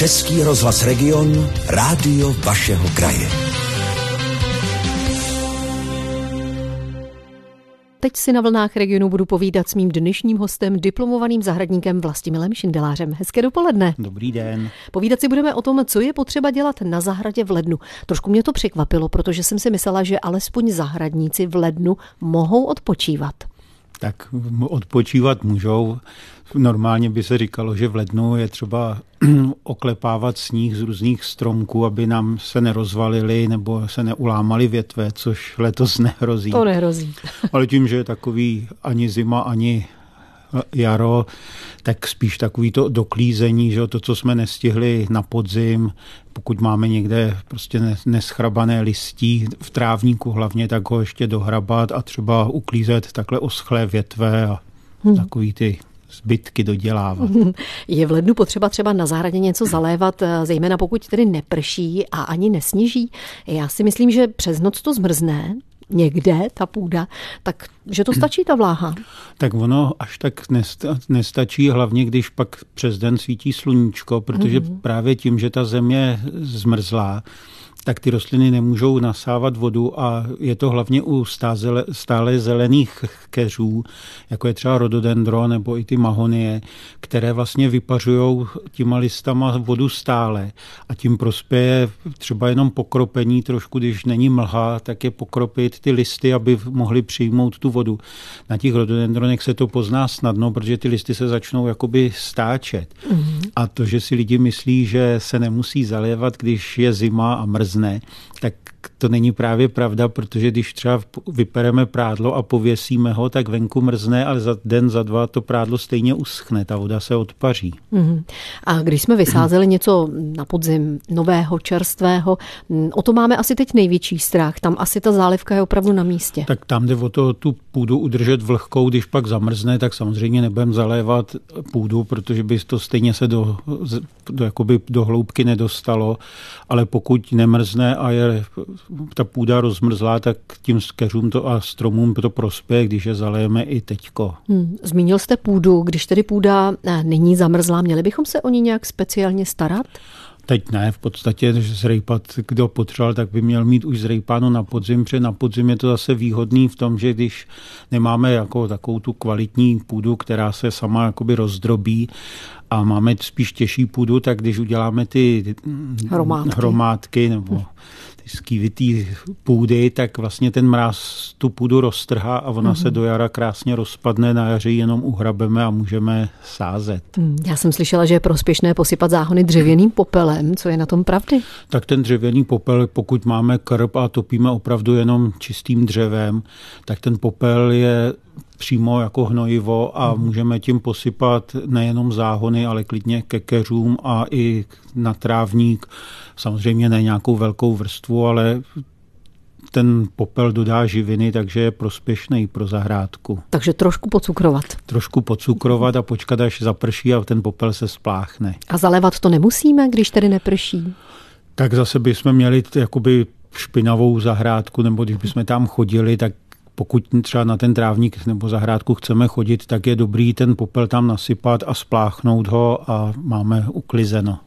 Český rozhlas Region, rádio vašeho kraje. Teď si na vlnách regionu budu povídat s mým dnešním hostem, diplomovaným zahradníkem Vlastimilem Šindelářem. Hezké dopoledne. Dobrý den. Povídat si budeme o tom, co je potřeba dělat na zahradě v lednu. Trošku mě to překvapilo, protože jsem si myslela, že alespoň zahradníci v lednu mohou odpočívat. Tak odpočívat můžou. Normálně by se říkalo, že v lednu je třeba oklepávat sníh z různých stromků, aby nám se nerozvalili nebo se neulámali větve, což letos nehrozí. To nehrozí. Ale tím, že je takový ani zima, ani jaro, tak spíš takový to doklízení, že to, co jsme nestihli na podzim, pokud máme někde prostě neschrabané listí v trávníku hlavně, tak ho ještě dohrabat a třeba uklízet takhle oschlé větve a hmm. takový ty zbytky dodělávat. Je v lednu potřeba třeba na zahradě něco zalévat, eh, zejména pokud tedy neprší a ani nesněží. Já si myslím, že přes noc to zmrzne, někde ta půda, tak že to stačí ta vláha? Tak ono až tak nestačí, hlavně když pak přes den svítí sluníčko, protože mm-hmm. právě tím, že ta země zmrzlá, tak ty rostliny nemůžou nasávat vodu a je to hlavně u stále zelených keřů, jako je třeba rododendron nebo i ty mahonie, které vlastně vypařují těma listama vodu stále a tím prospěje třeba jenom pokropení trošku, když není mlha, tak je pokropit ty listy, aby mohly přijmout tu vodu. Na těch rododendronech se to pozná snadno, protože ty listy se začnou jakoby stáčet. Mm-hmm. A to, že si lidi myslí, že se nemusí zalévat, když je zima a mrzne, mrzne, tak to není právě pravda, protože když třeba vypereme prádlo a pověsíme ho, tak venku mrzne, ale za den, za dva to prádlo stejně uschne, ta voda se odpaří. Mm-hmm. A když jsme vysázeli něco na podzim nového, čerstvého, o to máme asi teď největší strach. Tam asi ta zálivka je opravdu na místě. Tak tam jde o to tu půdu udržet vlhkou, když pak zamrzne, tak samozřejmě nebudeme zalévat půdu, protože by to stejně se do, do, jakoby do hloubky nedostalo, ale pokud nemrzne a je ta půda rozmrzlá, tak tím keřům to a stromům to prospěje, když je zalejeme i teďko. Hmm. Zmínil jste půdu, když tedy půda eh, není zamrzlá, měli bychom se o ní nějak speciálně starat? Teď ne, v podstatě zrejpat, kdo potřeboval, tak by měl mít už zrejpáno na podzim, protože na podzim je to zase výhodný v tom, že když nemáme jako takovou tu kvalitní půdu, která se sama jakoby rozdrobí a máme spíš těžší půdu, tak když uděláme ty hromádky, hromádky nebo skývitý půdy, tak vlastně ten mráz tu půdu roztrhá a ona mm-hmm. se mhm. do jara krásně rozpadne, na jaře jenom uhrabeme a můžeme sázet. Mm, já jsem slyšela, že je prospěšné posypat záhony dřevěným popelem. Co je na tom pravdy? Tak ten dřevěný popel, pokud máme krb a topíme opravdu jenom čistým dřevem, tak ten popel je přímo jako hnojivo a mhm. můžeme tím posypat nejenom záhony, ale klidně ke keřům a i na trávník. Samozřejmě ne nějakou velkou vrstvu, ale ten popel dodá živiny, takže je prospěšný pro zahrádku. Takže trošku pocukrovat. Trošku pocukrovat a počkat, až zaprší a ten popel se spláchne. A zalévat to nemusíme, když tedy neprší? Tak zase bychom měli jakoby špinavou zahrádku, nebo když bychom tam chodili, tak pokud třeba na ten trávník nebo zahrádku chceme chodit, tak je dobrý ten popel tam nasypat a spláchnout ho a máme uklizeno.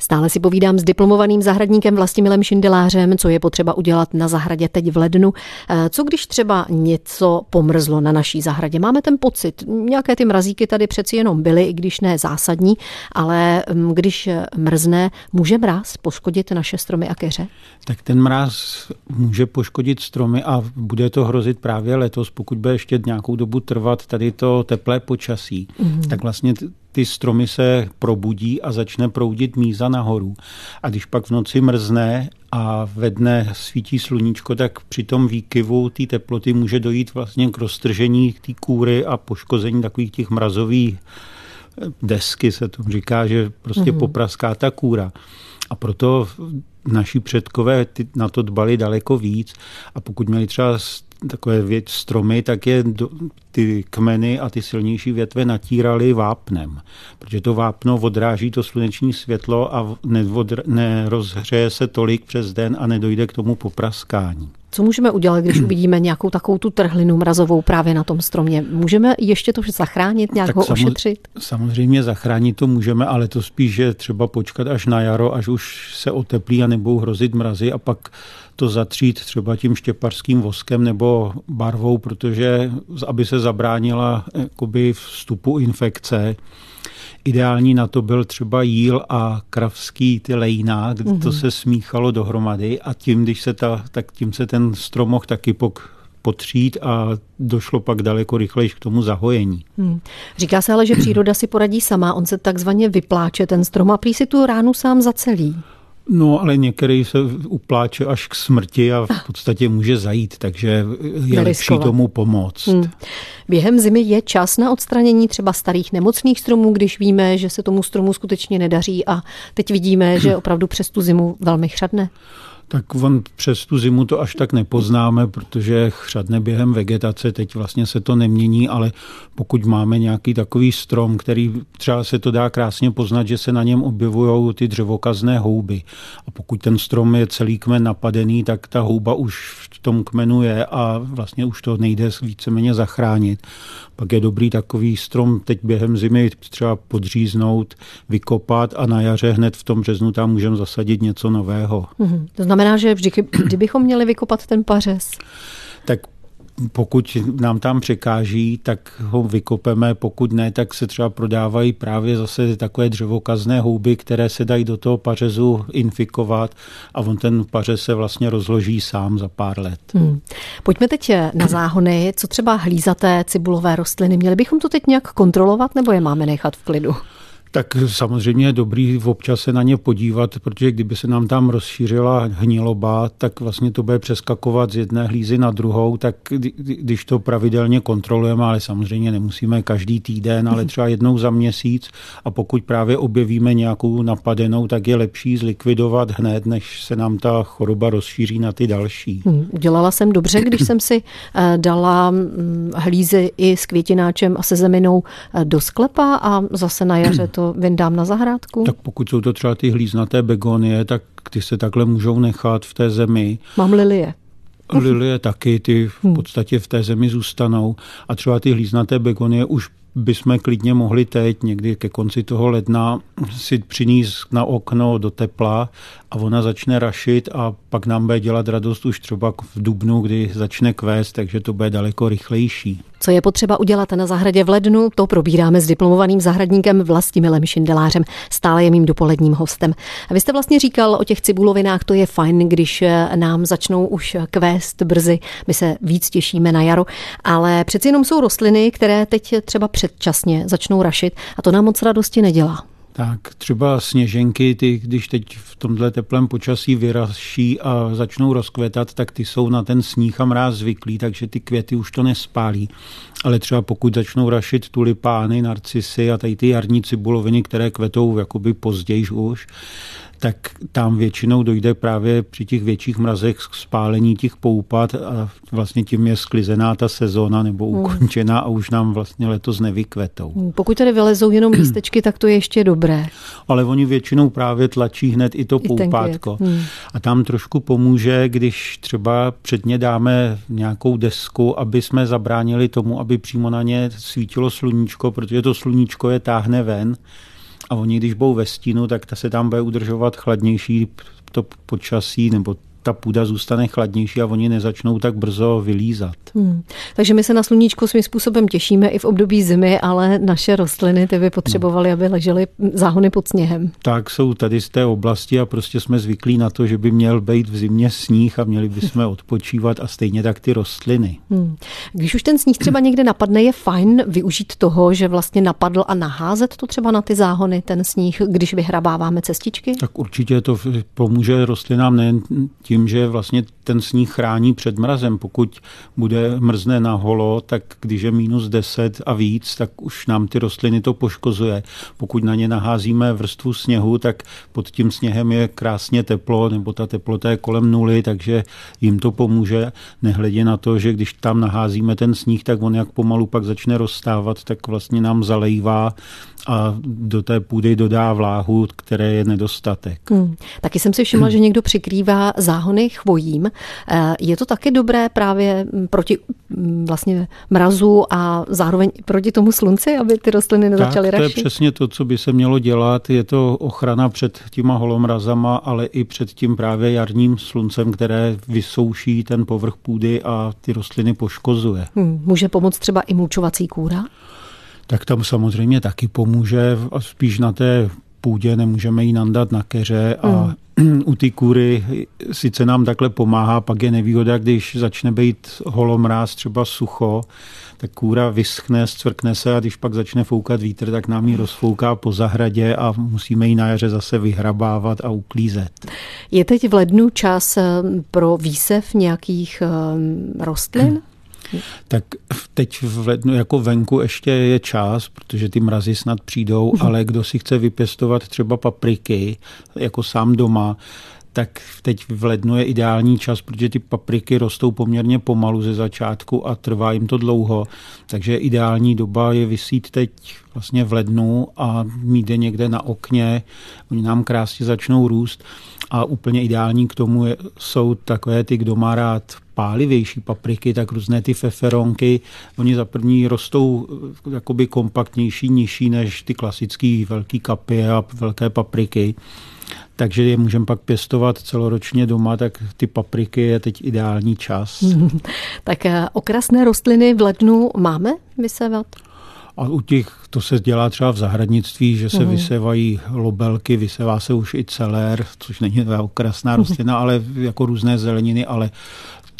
Stále si povídám s diplomovaným zahradníkem Vlastimilem Šindelářem, co je potřeba udělat na zahradě teď v lednu. Eh, co když třeba něco pomrzlo na naší zahradě? Máme ten pocit, nějaké ty mrazíky tady přeci jenom byly, i když ne zásadní, ale mm, když mrzne, může mráz poškodit naše stromy a keře? Tak ten mráz může poškodit stromy a bude to hrozit právě letos, pokud bude ještě nějakou dobu trvat tady to teplé počasí. Mm-hmm. Tak vlastně ty stromy se probudí a začne proudit míza nahoru. A když pak v noci mrzne a ve dne svítí sluníčko, tak při tom výkyvu té teploty může dojít vlastně k roztržení té kůry a poškození takových těch mrazových desky, se to říká, že prostě mm-hmm. popraská ta kůra. A proto naši předkové na to dbali daleko víc. A pokud měli třeba takové věc, stromy, tak je do, ty kmeny a ty silnější větve natírali vápnem, protože to vápno odráží to sluneční světlo a neodr, nerozhřeje se tolik přes den a nedojde k tomu popraskání. Co můžeme udělat, když uvidíme nějakou takovou tu trhlinu mrazovou právě na tom stromě? Můžeme ještě to zachránit, nějak tak ho ošetřit? Samozřejmě zachránit to můžeme, ale to spíš je třeba počkat až na jaro, až už se oteplí a nebudou hrozit mrazy a pak to zatřít třeba tím štěparským voskem nebo barvou, protože aby se zabránila jakoby vstupu infekce, Ideální na to byl třeba jíl a kravský ty lejná, kde mm-hmm. to mhm. se smíchalo dohromady a tím, když se ta, tak tím se ten strom mohl taky pok, potřít a došlo pak daleko rychleji k tomu zahojení. Hmm. Říká se ale, že příroda si poradí sama, on se takzvaně vypláče ten strom a prý si tu ránu sám zacelí. No, ale některý se upláče až k smrti a v podstatě může zajít, takže je lepší tomu pomoct. Hmm. Během zimy je čas na odstranění třeba starých nemocných stromů, když víme, že se tomu stromu skutečně nedaří a teď vidíme, že opravdu přes tu zimu velmi chřadne. Tak on přes tu zimu to až tak nepoznáme, protože chřadne během vegetace, teď vlastně se to nemění, ale pokud máme nějaký takový strom, který třeba se to dá krásně poznat, že se na něm objevují ty dřevokazné houby. A pokud ten strom je celý kmen napadený, tak ta houba už v tom kmenu je a vlastně už to nejde víceméně zachránit. Pak je dobrý takový strom teď během zimy třeba podříznout, vykopat a na jaře hned v tom březnu tam můžeme zasadit něco nového. Mm-hmm. Že vždy, kdybychom měli vykopat ten pařez? Tak pokud nám tam překáží, tak ho vykopeme, pokud ne, tak se třeba prodávají právě zase takové dřevokazné houby, které se dají do toho pařezu infikovat a on ten pařez se vlastně rozloží sám za pár let. Hmm. Pojďme teď na záhony. Co třeba hlízaté cibulové rostliny? Měli bychom to teď nějak kontrolovat nebo je máme nechat v klidu? Tak samozřejmě je dobrý v občas se na ně podívat, protože kdyby se nám tam rozšířila hniloba, tak vlastně to bude přeskakovat z jedné hlízy na druhou, tak když to pravidelně kontrolujeme, ale samozřejmě nemusíme každý týden, ale třeba jednou za měsíc a pokud právě objevíme nějakou napadenou, tak je lepší zlikvidovat hned, než se nám ta choroba rozšíří na ty další. Hmm, udělala jsem dobře, když jsem si eh, dala mm, hlízy i s květináčem a se zeminou eh, do sklepa a zase na jaře to to vyndám na zahrádku? Tak pokud jsou to třeba ty hlíznaté begonie, tak ty se takhle můžou nechat v té zemi. Mám lilie. Lilie taky, ty v hmm. podstatě v té zemi zůstanou. A třeba ty hlíznaté begonie už bychom klidně mohli teď, někdy ke konci toho ledna, si přinést na okno do tepla a ona začne rašit a pak nám bude dělat radost už třeba v dubnu, kdy začne kvést, takže to bude daleko rychlejší. Co je potřeba udělat na zahradě v lednu, to probíráme s diplomovaným zahradníkem Vlastimilem Šindelářem. Stále je mým dopoledním hostem. A vy jste vlastně říkal o těch cibulovinách, to je fajn, když nám začnou už kvést brzy. My se víc těšíme na jaro, ale přeci jenom jsou rostliny, které teď třeba předčasně začnou rašit a to nám moc radosti nedělá. Tak třeba sněženky, ty, když teď v tomhle teplém počasí vyraší a začnou rozkvetat, tak ty jsou na ten sníh a mráz zvyklí, takže ty květy už to nespálí. Ale třeba pokud začnou rašit tulipány, narcisy a tady ty jarní cibuloviny, které kvetou jakoby později už, tak tam většinou dojde právě při těch větších mrazech k spálení těch poupat a vlastně tím je sklizená ta sezóna nebo hmm. ukončená a už nám vlastně letos nevykvetou. Hmm, pokud tady vylezou jenom lístečky, tak to je ještě dobré. Ale oni většinou právě tlačí hned i to I poupátko. Hmm. A tam trošku pomůže, když třeba předně dáme nějakou desku, aby jsme zabránili tomu, aby přímo na ně svítilo sluníčko, protože to sluníčko je táhne ven a oni, když budou ve stínu, tak ta se tam bude udržovat chladnější to počasí nebo ta půda zůstane chladnější a oni nezačnou tak brzo vylízat. Hmm. Takže my se na sluníčko svým způsobem těšíme i v období zimy, ale naše rostliny ty by potřebovaly, no. aby ležely záhony pod sněhem. Tak jsou tady z té oblasti a prostě jsme zvyklí na to, že by měl být v zimě sníh a měli bychom odpočívat a stejně tak ty rostliny. Hmm. Když už ten sníh třeba někde napadne, je fajn využít toho, že vlastně napadl a naházet to třeba na ty záhony, ten sníh, když vyhrabáváme cestičky? Tak určitě to pomůže rostlinám nejen tím, že vlastně ten sníh chrání před mrazem. Pokud bude mrzne na holo, tak když je minus 10 a víc, tak už nám ty rostliny to poškozuje. Pokud na ně naházíme vrstvu sněhu, tak pod tím sněhem je krásně teplo, nebo ta teplota je kolem nuly, takže jim to pomůže, nehledě na to, že když tam naházíme ten sníh, tak on jak pomalu pak začne rozstávat, tak vlastně nám zalejvá a do té půdy dodá vláhu, které je nedostatek. Hmm. Taky jsem si všimla, že někdo přikrývá záhony chvojím. Ven. Eh, je to taky dobré právě proti mm, vlastně mrazu a zároveň proti tomu slunci, aby ty rostliny nezačaly tak, to je přesně to, co by se mělo dělat. Je to ochrana před těma holomrazama, ale i před tím právě jarním sluncem, které vysouší ten povrch půdy a ty rostliny poškozuje. Hmm, může pomoct třeba i mulčovací kůra? Tak tam samozřejmě taky pomůže, a spíš na té půdě nemůžeme ji nandat na keře a hmm. u té kůry sice nám takhle pomáhá, pak je nevýhoda, když začne být holomráz, třeba sucho, tak kůra vyschne, zcvrkne se a když pak začne foukat vítr, tak nám ji rozfouká po zahradě a musíme ji na jaře zase vyhrabávat a uklízet. Je teď v lednu čas eh, pro výsev nějakých eh, rostlin? Tak teď v lednu jako venku ještě je čas, protože ty mrazy snad přijdou, mhm. ale kdo si chce vypěstovat třeba papriky jako sám doma, tak teď v lednu je ideální čas, protože ty papriky rostou poměrně pomalu ze začátku a trvá jim to dlouho. Takže ideální doba je vysít teď vlastně v lednu a mít je někde na okně. Oni nám krásně začnou růst a úplně ideální k tomu jsou takové ty, kdo má rád pálivější papriky, tak různé ty feferonky, oni za první rostou eh, jakoby kompaktnější, nižší než ty klasické velké kapy a velké papriky takže je můžeme pak pěstovat celoročně doma, tak ty papriky je teď ideální čas. tak eh, okrasné rostliny v lednu máme vysévat? A u těch, to se dělá třeba v zahradnictví, že se mm. vysevají lobelky, vysevá se už i celér, což není okrasná rostlina, ale jako různé zeleniny, ale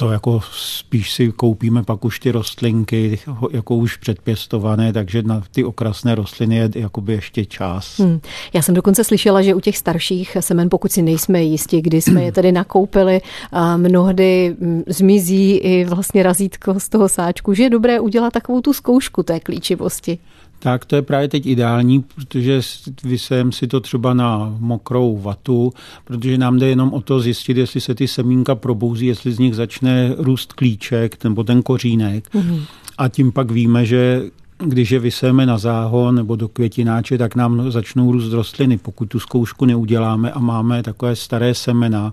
to jako spíš si koupíme pak už ty rostlinky, jako už předpěstované, takže na ty okrasné rostliny je jakoby ještě čas. Hmm. Já jsem dokonce slyšela, že u těch starších semen, pokud si nejsme jistí, kdy jsme je tedy nakoupili, a mnohdy mm, zmizí i vlastně razítko z toho sáčku, že je dobré udělat takovou tu zkoušku té klíčivosti. Tak to je právě teď ideální, protože vysejem si to třeba na mokrou vatu, protože nám jde jenom o to zjistit, jestli se ty semínka probouzí, jestli z nich začne růst klíček nebo ten kořínek. Mm-hmm. A tím pak víme, že když je vysejeme na záhon nebo do květináče, tak nám začnou růst rostliny. Pokud tu zkoušku neuděláme a máme takové staré semena,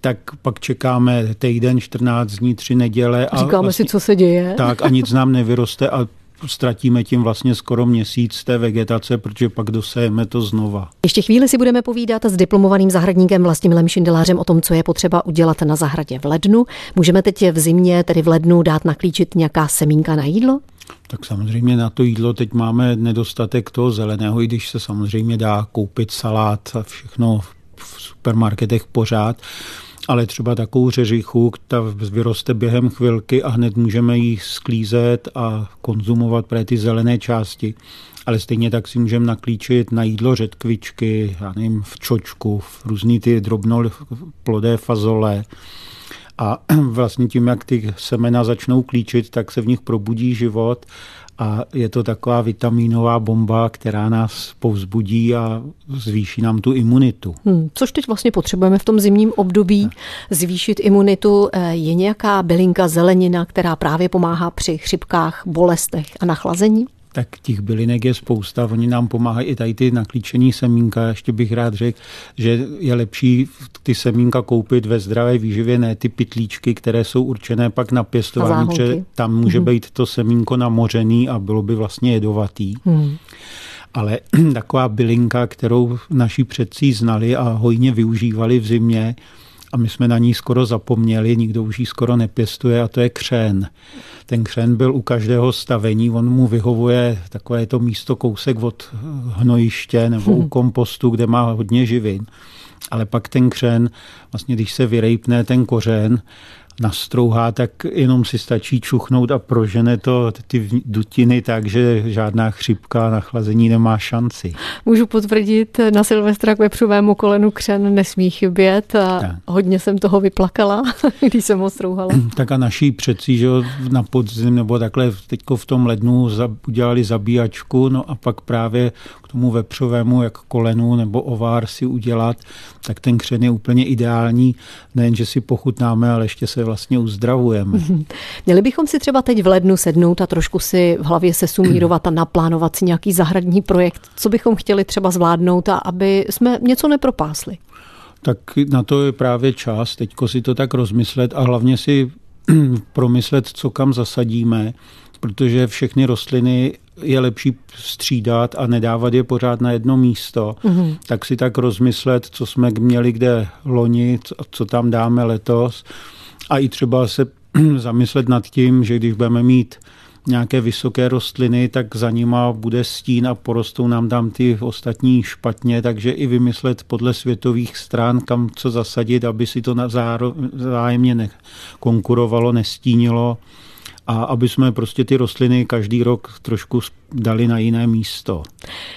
tak pak čekáme týden, 14 dní, tři neděle. A Říkáme vlastně, si, co se děje. Tak a nic nám nevyroste a ztratíme tím vlastně skoro měsíc té vegetace, protože pak dosejeme to znova. Ještě chvíli si budeme povídat s diplomovaným zahradníkem Vlastimilem Šindelářem o tom, co je potřeba udělat na zahradě v lednu. Můžeme teď v zimě, tedy v lednu, dát naklíčit nějaká semínka na jídlo? Tak samozřejmě na to jídlo teď máme nedostatek toho zeleného, i když se samozřejmě dá koupit salát a všechno v supermarketech pořád ale třeba takovou řeřichu, ta vyroste během chvilky a hned můžeme ji sklízet a konzumovat právě ty zelené části. Ale stejně tak si můžeme naklíčit na jídlo řetkvičky, já nevím, v čočku, v různý ty drobnoplodé fazole. A vlastně tím, jak ty semena začnou klíčit, tak se v nich probudí život a je to taková vitamínová bomba, která nás povzbudí a zvýší nám tu imunitu. Hmm, což teď vlastně potřebujeme v tom zimním období zvýšit imunitu. Eh, je nějaká bylinka zelenina, která právě pomáhá při chřipkách, bolestech a nachlazení? Tak těch bylinek je spousta. Oni nám pomáhají i tady ty naklíčení semínka. Ještě bych rád řekl, že je lepší ty semínka koupit ve zdravé výživě, ne ty pitlíčky, které jsou určené pak na pěstování, protože tam může mm. být to semínko namořený a bylo by vlastně jedovatý. Mm. Ale taková bylinka, kterou naši předci znali a hojně využívali v zimě, a my jsme na ní skoro zapomněli, nikdo už ji skoro nepěstuje a to je křen. Ten křen byl u každého stavení, on mu vyhovuje takové to místo kousek od hnojiště nebo u hmm. kompostu, kde má hodně živin. Ale pak ten křen, vlastně když se vyrejpne ten kořen, nastrouhá, tak jenom si stačí čuchnout a prožene to ty dutiny tak, že žádná chřipka na chlazení nemá šanci. Můžu potvrdit, na Silvestra k vepřovému kolenu křen nesmí chybět a tak. hodně jsem toho vyplakala, když jsem ho strouhala. Tak a naší předci, že na podzim nebo takhle teďko v tom lednu udělali zabíjačku, no a pak právě k tomu vepřovému, jak kolenu nebo ovár si udělat, tak ten křen je úplně ideální, nejen, že si pochutnáme, ale ještě se vlastně uzdravujeme. Měli bychom si třeba teď v lednu sednout a trošku si v hlavě se sumírovat a naplánovat si nějaký zahradní projekt, co bychom chtěli třeba zvládnout a aby jsme něco nepropásli. Tak na to je právě čas, teďko si to tak rozmyslet a hlavně si promyslet, co kam zasadíme, protože všechny rostliny je lepší střídat a nedávat je pořád na jedno místo, mm-hmm. tak si tak rozmyslet, co jsme měli kde loni, co, co tam dáme letos a i třeba se zamyslet nad tím, že když budeme mít nějaké vysoké rostliny, tak za nima bude stín a porostou nám tam ty ostatní špatně, takže i vymyslet podle světových stran, kam co zasadit, aby si to zájemně konkurovalo, nestínilo a aby jsme prostě ty rostliny každý rok trošku dali na jiné místo.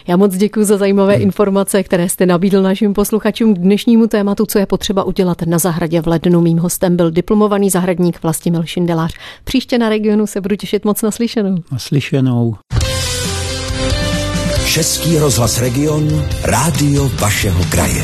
Já moc děkuji za zajímavé hmm. informace, které jste nabídl našim posluchačům k dnešnímu tématu, co je potřeba udělat na zahradě v lednu. Mým hostem byl diplomovaný zahradník Vlastimil Šindelář. Příště na regionu se budu těšit moc naslyšenou. Naslyšenou. Český rozhlas Region, rádio vašeho kraje.